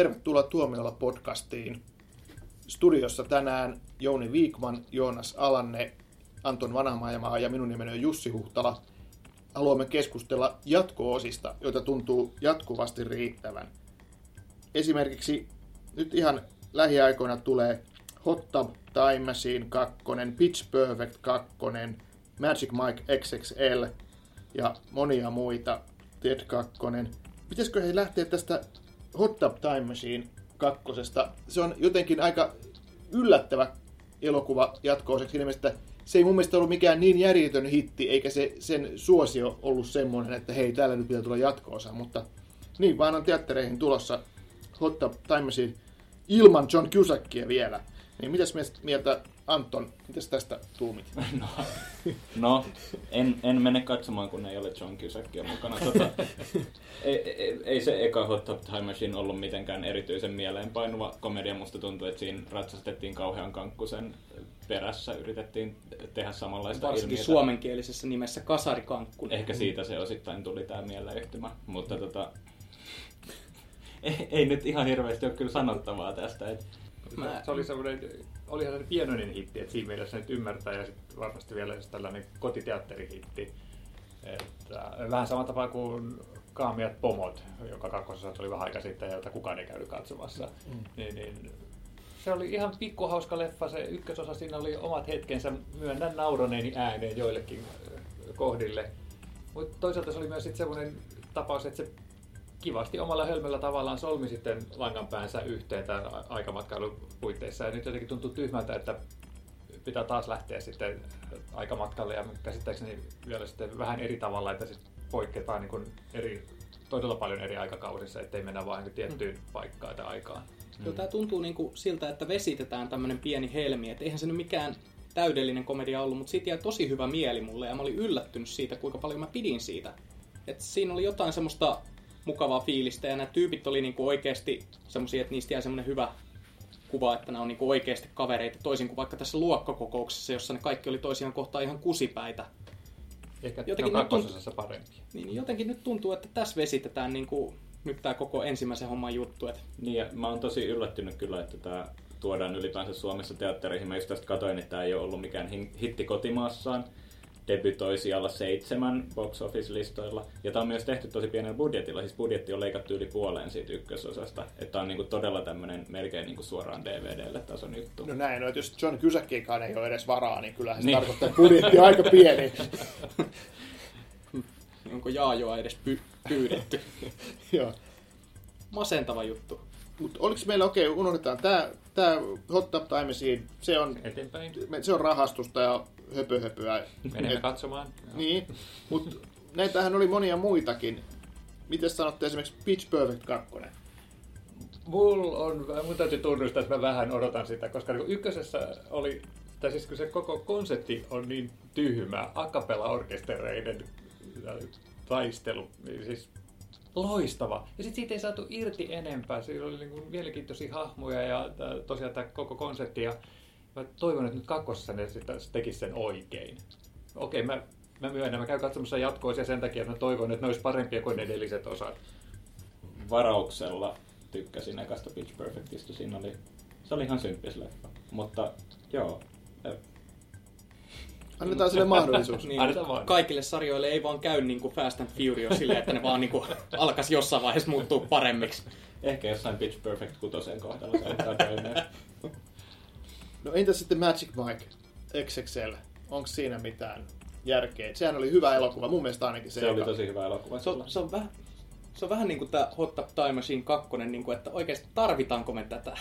Tervetuloa Tuomiolla podcastiin. Studiossa tänään Jouni Viikman, Joonas Alanne, Anton Vanhamajamaa ja minun nimeni on Jussi Huhtala. Haluamme keskustella jatko-osista, joita tuntuu jatkuvasti riittävän. Esimerkiksi nyt ihan lähiaikoina tulee Hot Tub Time Machine 2, Pitch Perfect 2, Magic Mike XXL ja monia muita, Ted 2. Pitäisikö he lähteä tästä Hot Tub Time Machine kakkosesta? Se on jotenkin aika yllättävä elokuva mielessä, että se ei mun mielestä ollut mikään niin järjetön hitti, eikä se, sen suosio ollut semmoinen, että hei, täällä nyt pitää tulla jatko-osa, mutta niin vaan on teattereihin tulossa Hot Tub Time Machine ilman John Cusackia vielä. Niin mitäs mieltä Anton, mitäs tästä tuumit? No, no en, en mene katsomaan, kun ei ole John Cusackia mukana. Tota, ei, se eka Hot Top Time Machine ollut mitenkään erityisen mieleenpainuva komedia. Musta tuntuu, että siinä ratsastettiin kauhean kankkusen perässä, yritettiin tehdä samanlaista Varsinkin ilmiötä. suomenkielisessä nimessä kasarikankkunen. Ehkä siitä se osittain tuli tämä mieleyhtymä, mutta tota, ei, ei, nyt ihan hirveästi ole kyllä sanottavaa tästä. Että Mä... Se oli semmoinen, olihan se pienoinen hitti, että siinä mielessä nyt ymmärtää ja sitten varmasti vielä tällainen kotiteatterihitti. Että vähän samalla tapaa kuin Kaamiat pomot, joka kakkosessa oli vähän aika sitten, jota kukaan ei käynyt katsomassa. Mm. Niin, niin, se oli ihan pikkuhauska leffa, se ykkösosa, siinä oli omat hetkensä, myönnän nauroneeni ääneen joillekin kohdille. Mutta toisaalta se oli myös sitten semmoinen tapaus, että se kivasti omalla hölmöllä tavallaan solmi sitten langan päänsä yhteen tämän aikamatkailun puitteissa. Ja nyt jotenkin tuntuu tyhmältä, että pitää taas lähteä sitten aikamatkalle ja käsittääkseni vielä sitten vähän eri tavalla, että sitten poikketaan niin eri, todella paljon eri aikakausissa, ettei mennä vain niin tiettyyn mm. paikkaan tai aikaan. Kyllä tämä tuntuu niin kuin siltä, että vesitetään tämmöinen pieni helmi, että eihän se nyt mikään täydellinen komedia ollut, mutta siitä jäi tosi hyvä mieli mulle ja mä olin yllättynyt siitä, kuinka paljon mä pidin siitä. Et siinä oli jotain semmoista mukavaa fiilistä ja nämä tyypit oli niinku oikeasti semmoisia, että niistä jäi semmoinen hyvä kuva, että nämä on niinku oikeasti kavereita, toisin kuin vaikka tässä luokkakokouksessa, jossa ne kaikki oli toisiaan kohtaan ihan kusipäitä. Ehkä jotenkin ne on kakkososassa parempi. Niin, niin, jotenkin nyt tuntuu, että tässä vesitetään niinku nyt tämä koko ensimmäisen homman juttu. Että... Niin, ja mä oon tosi yllättynyt kyllä, että tämä tuodaan ylipäänsä Suomessa teattereihin. Mä just tästä katoin, että tämä ei ole ollut mikään hitti kotimaassaan debytoi siellä seitsemän box office-listoilla. Ja tämä on myös tehty tosi pienellä budjetilla, siis budjetti on leikattu yli puoleen siitä ykkösosasta. Että on niinku todella tämmöinen melkein niinku suoraan DVDlle tason juttu. No näin, no, että jos John Cusackiinkaan ei ole edes varaa, niin kyllähän se niin. tarkoittaa, että budjetti on aika pieni. Onko Jaajoa edes py- pyydetty? Joo. Masentava juttu. Mutta oliko meillä, okei, okay, unohdetaan, tämä tää Hot Tub Time se on, Eteenpäin. se on rahastusta ja höpöhöpöä. Menemme Et, katsomaan. Niin, mutta näitähän oli monia muitakin. Miten sanotte esimerkiksi Pitch Perfect 2? Mulla on, mun täytyy tunnustaa, että mä vähän odotan sitä, koska niin ykkösessä oli, tai siis kun se koko konsepti on niin tyhmä, akapella-orkestereiden taistelu, niin siis loistava. Ja sitten siitä ei saatu irti enempää. Siinä oli niin kuin mielenkiintoisia hahmoja ja tosiaan tämä koko konsepti. Ja mä toivon, että nyt kakkosessa ne tekisi sen oikein. Okei, mä, mä myönnän, mä käyn katsomassa jatkoisia sen takia, että mä toivon, että ne olisi parempia kuin ne edelliset osat. Varauksella tykkäsin ekasta Pitch Perfectista. Siinä oli, se oli ihan symppis leffa. Mutta joo, Annetaan sille mahdollisuus. niin, kaikille sarjoille ei vaan käy niin kuin Fast and Furious silleen, että ne vaan niin kuin alkaisi jossain vaiheessa muuttua paremmiksi. Ehkä jossain Pitch Perfect kutosen kohdalla se No entä sitten Magic Mike XXL? Onko siinä mitään järkeä? Sehän oli hyvä elokuva, mun mielestä ainakin se. Se oli tosi hyvä elokuva. Se, se on vähän se on vähän niin kuin tämä Hot Tub Time Machine 2, niin kuin, että oikeasti tarvitaanko me tätä?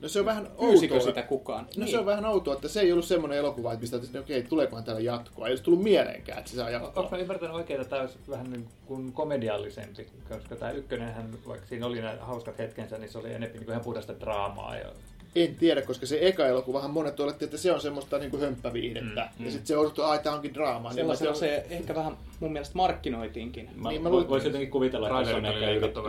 No se on vähän outoa. sitä kukaan? No niin. se on vähän outoa, että se ei ollut semmoinen elokuva, että mistä että okei, tuleekohan täällä jatkoa. Ei olisi tullut mieleenkään, että se saa jatkoa. Onko mä ymmärtänyt oikein, että tämä olisi vähän niin kuin komediallisempi, koska tämä ykkönenhän, vaikka siinä oli nämä hauskat hetkensä, niin se oli enemmän niin kuin ihan puhdasta draamaa. Ja... En tiedä, koska se eka elokuvahan monet oletti, että se on semmoista niin kuin hömppäviihdettä. Mm, mm. Ja sitten se odottu, että tämä onkin draamaa. Sellaisena niin se, se ehkä vähän mun mielestä markkinoitiinkin. Mä, niin, mä voisin jotenkin kuvitella, että se on ehkä yritetty,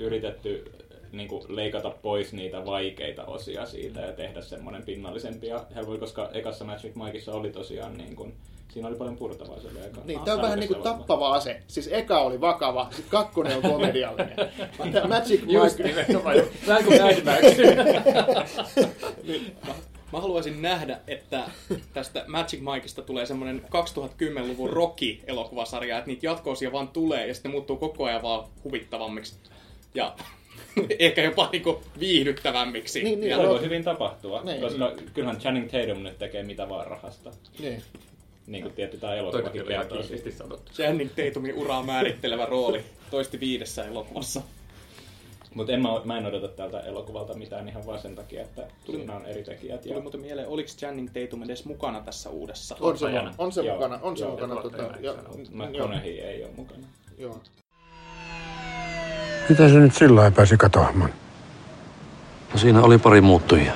yritetty niin kuin, leikata pois niitä vaikeita osia siitä ja tehdä semmoinen pinnallisempi ja helpompi, koska ekassa Magic Mikeissa oli tosiaan niin kuin, siinä oli paljon purtavaa se oli aika Niin, tämä on vähän niin kuin tappava ase. Siis eka oli vakava, sitten kakkonen on komediallinen. Tämä Magic Just Mike, nimenomaan. Vähän kuin Mad Max. Mä, mä haluaisin nähdä, että tästä Magic Mikeista tulee semmoinen 2010-luvun Rocky-elokuvasarja, että niitä jatkoosia vaan tulee ja sitten ne muuttuu koko ajan vaan huvittavammiksi. Ja ehkä jopa niinku viihdyttävämmiksi. Niin, niin, ja, voi hyvin tapahtua, Niin. koska kyllähän Channing Tatum nyt tekee mitä vaan rahasta. niin. Niin kuin tietty tämä elokuvakin kertoo. Channing Tatumin uraa määrittelevä rooli toisti viidessä elokuvassa. Mutta en mä, mä en odota tältä elokuvalta mitään ihan vaan sen takia, että siinä on eri tekijät. Tuli Ja muuten mieleen, oliko Channing Tatum edes mukana tässä uudessa? On se, Tuottajana. on se Joo, mukana, on se joo, mukana. Tota, eikö ja, McConaughey ei ole mukana. joo. Miten se nyt sillä lailla pääsi katoamaan? No siinä oli pari muuttujia.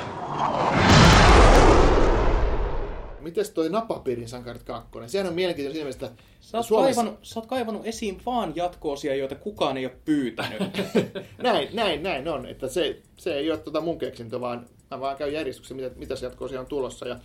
Mites toi Napapiirin sankarit 2? Sehän on mielenkiintoinen siinä mielessä, että Sä oot, Suomessa... kaivannut, sä oot kaivannut esiin vaan jatkoosia, joita kukaan ei ole pyytänyt. näin, näin, näin on. Että se, se ei ole tota mun keksintö, vaan mä vaan käyn järjestyksen, mitä, mitä se jatkoosia on tulossa. Ja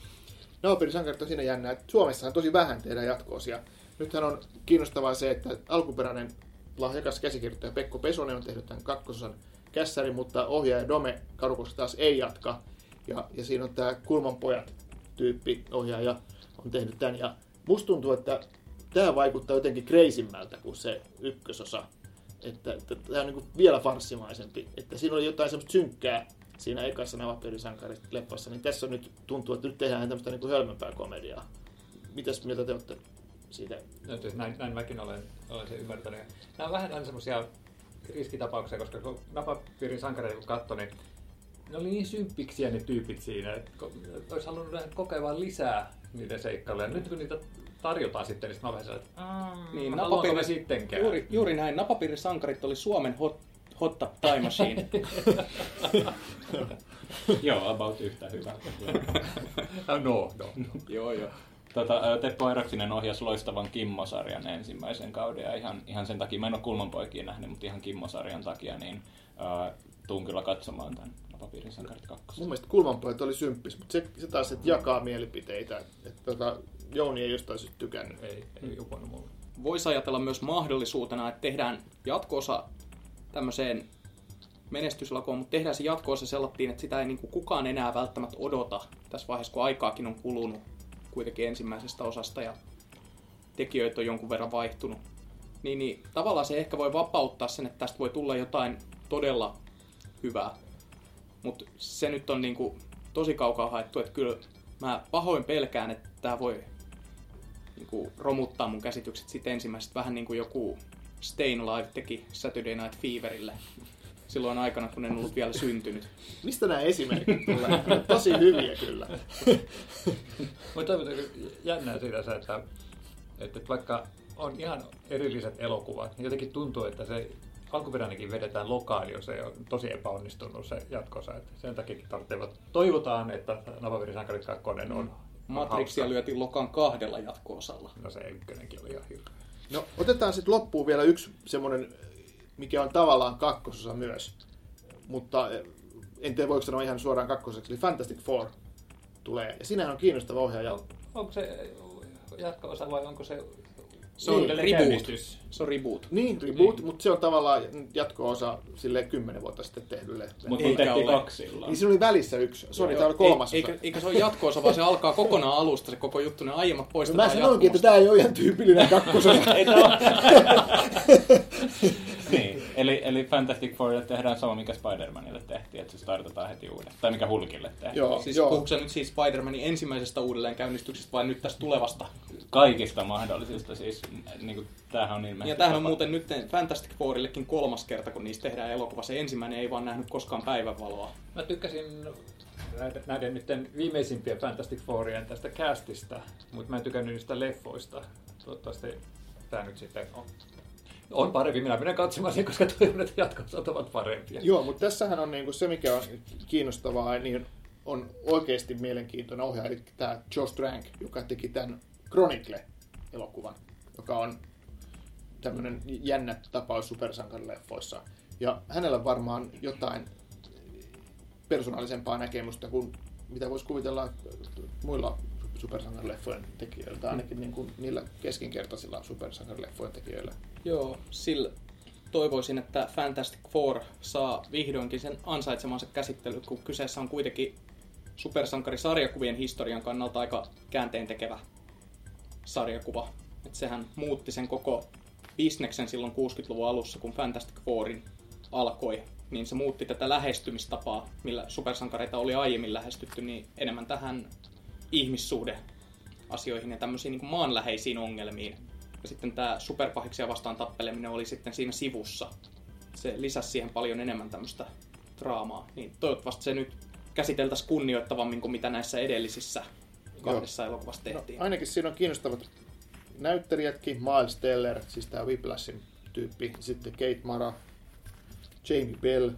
Napapiirin sankarit on siinä jännä, että Suomessahan tosi vähän tehdään jatkoosia. Nythän on kiinnostavaa se, että alkuperäinen lahjakas käsikirjoittaja Pekko Pesonen on tehnyt tämän kakkososan kässäri, mutta ohjaaja Dome Karukoski taas ei jatka. Ja, ja siinä on tämä Kulman pojat tyyppi ohjaaja on tehnyt tämän. Ja musta tuntuu, että tämä vaikuttaa jotenkin kreisimmältä kuin se ykkösosa. Että, että tämä on niin vielä farssimaisempi. Että siinä oli jotain semmoista synkkää siinä ekassa Navapiirisankarit-leffassa, niin tässä nyt tuntuu, että nyt tehdään tämmöistä niin hölmömpää komediaa. Mitäs mieltä te olette siitä? No, siis näin, näin mäkin olen, olen sen ymmärtänyt. Nämä on vähän semmoisia riskitapauksia, koska kun napapiirin sankareita kun katsoi, niin ne oli niin symppiksiä ne tyypit siinä, että olisi halunnut nähdä kokea vaan lisää niiden seikkailuja. Nyt kun niitä tarjotaan sitten, niin sitten mä sellainen, että "Mm, Niin, napapiiri- me sittenkään. Juuri, juuri näin. Napapiirin sankarit oli Suomen hot, hot Tub Time Machine. Joo, about yhtä hyvä. Ah, No, no. joo, joo. Tota, Teppo Airaksinen ohjasi loistavan Kimmo-sarjan ensimmäisen kauden ja ihan, ihan sen takia, mä en ole Kulmanpoikia nähnyt, mutta ihan Kimmo-sarjan takia, niin äh, tuun kyllä katsomaan tämän Napapiirin sankarit 2. Mun mielestä kulmanpojat oli symppis, mutta se, se taas että jakaa mielipiteitä. Että, tota, Jouni ei jostain syystä tykännyt. Ei, ei uponnut mulle. Voisi ajatella myös mahdollisuutena, että tehdään jatkoosa tämmöiseen menestyslakoon, mutta tehdään se jatkoosa sellattiin, että sitä ei niin kuin kukaan enää välttämättä odota tässä vaiheessa, kun aikaakin on kulunut kuitenkin ensimmäisestä osasta ja tekijöitä on jonkun verran vaihtunut. Niin, niin tavallaan se ehkä voi vapauttaa sen, että tästä voi tulla jotain todella hyvää. Mutta se nyt on niinku tosi kaukaa haettu, että kyllä mä pahoin pelkään, että tämä voi niinku romuttaa mun käsitykset siitä ensimmäisestä. Vähän niin kuin joku Stayin' Alive teki Saturday Night Feverille silloin aikana, kun en ollut vielä syntynyt. Mistä nämä esimerkit tulee? On Tosi hyviä kyllä. Mutta on jännää siitä se, että, että vaikka on ihan erilliset elokuvat, niin jotenkin tuntuu, että se alkuperäinenkin vedetään lokaan, jos ei ole tosi epäonnistunut se jatkossa. Että sen takia tarvitsevat, toivotaan, että Napavirin sankarit 2 on, on Matrixia hauska. lyötiin lokan kahdella jatko-osalla. No se ykkönenkin oli ihan hirveä. No, otetaan sitten loppuun vielä yksi semmoinen, mikä on tavallaan kakkososa myös. Mutta eh, en tiedä, voiko sanoa ihan suoraan kakkoseksi. Eli Fantastic Four tulee. Ja sinähän on kiinnostava ohjaaja. On, onko se jatko-osa vai onko se Se on uudelleen reboot. käynnistys? Se on reboot. Niin, reboot, mutta se on tavallaan jatko-osa sille kymmenen vuotta sitten tehdylle. Mutta Eikä tehtiin kaksi. Niin siinä oli välissä yksi. Sori, tämä oli kolmas ei, osa. eikä, eikä se ole jatko-osa, vaan se alkaa kokonaan alusta se koko juttu. Ne aiemmat No poistetaan mä sanoinkin, että tämä ei ole ihan tyypillinen kakkososa. Ei tää ole. Fantastic Fourille tehdään sama, mikä Spider-Manille tehtiin, että se startataan heti uudestaan. Tai mikä Hulkille tehtiin. Joo, Siis joo. puhuuko sä nyt siis Spider-Manin ensimmäisestä uudelleenkäynnistyksestä vai nyt tästä tulevasta? Kaikista mahdollisista siis, niin kuin, tämähän on ilmeisesti Ja tämähän on muuten nyt Fantastic Fourillekin kolmas kerta, kun niistä tehdään elokuva. Se ensimmäinen ei vaan nähnyt koskaan päivänvaloa. Mä tykkäsin näiden, näiden nyt viimeisimpien Fantastic Fourien tästä castista, mutta mä en tykännyt niistä leffoista. Toivottavasti tämä nyt sitten on, on parempi. Minä menen katsomaan sen, koska toivon, että jatkosat ovat parempia. Joo, mutta tässähän on niinku se, mikä on kiinnostavaa, niin on oikeasti mielenkiintoinen ohjaaja, eli tämä Josh Trank, joka teki tämän Chronicle-elokuvan, joka on tämmöinen jännä tapaus supersankarileffoissa. Ja hänellä varmaan jotain persoonallisempaa näkemystä kuin mitä voisi kuvitella muilla supersankarileffojen tekijöillä, tai ainakin niin kuin niillä keskinkertaisilla supersankarileffojen tekijöillä. Joo, sillä toivoisin, että Fantastic Four saa vihdoinkin sen ansaitsemansa käsittely, kun kyseessä on kuitenkin supersankarisarjakuvien historian kannalta aika käänteen tekevä sarjakuva. Et sehän muutti sen koko bisneksen silloin 60-luvun alussa, kun Fantastic Fourin alkoi, niin se muutti tätä lähestymistapaa, millä supersankareita oli aiemmin lähestytty, niin enemmän tähän ihmissuhde asioihin ja tämmöisiin niin maanläheisiin ongelmiin. Ja sitten tämä superpahiksia vastaan tappeleminen oli sitten siinä sivussa. Se lisäsi siihen paljon enemmän tämmöistä draamaa. Niin toivottavasti se nyt käsiteltäisiin kunnioittavammin kuin mitä näissä edellisissä kahdessa elokuvassa No, tehtiin. ainakin siinä on kiinnostavat näyttelijätkin, Miles Teller, siis tämä Whiplashin tyyppi, sitten Kate Mara, Jamie Bell,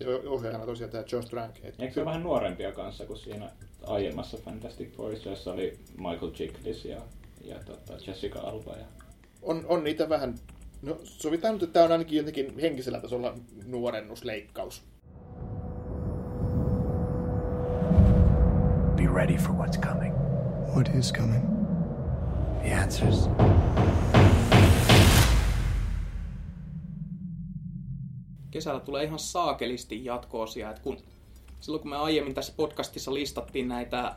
ja ohjaajana tosiaan tämä Josh Trank. Et Eikö se ole vähän nuorempia kanssa kuin siinä aiemmassa Fantastic Fourissa, jossa oli Michael Chiklis ja, ja tota Jessica Alba. Ja... on, on niitä vähän, no sovitaan nyt, että tämä on ainakin jotenkin henkisellä tasolla nuorennusleikkaus. Be ready for what's coming. What is coming? The answers. kesällä tulee ihan saakelisti jatko-osia. Et kun, silloin kun me aiemmin tässä podcastissa listattiin näitä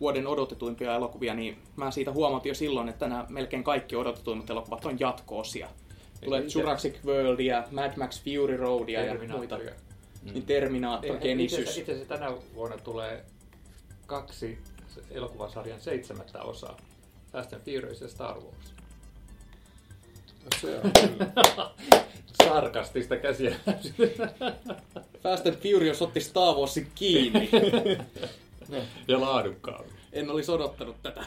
vuoden odotetuimpia elokuvia, niin mä siitä huomatin jo silloin, että nämä melkein kaikki odotetuimmat elokuvat on jatko-osia. Tulee itse- Jurassic Worldia, Mad Max Fury Roadia ja muita. Terminaattoria. Niin Terminaattor, Itse Genesis. asiassa- Itse asiassa tänä vuonna tulee kaksi elokuvasarjan seitsemättä osaa. Fast and Furious ja Star Wars. Se on. Sarkastista käsiä. Fast and Furious otti Star Warsin kiinni. ja laadukkaammin. en olisi odottanut tätä.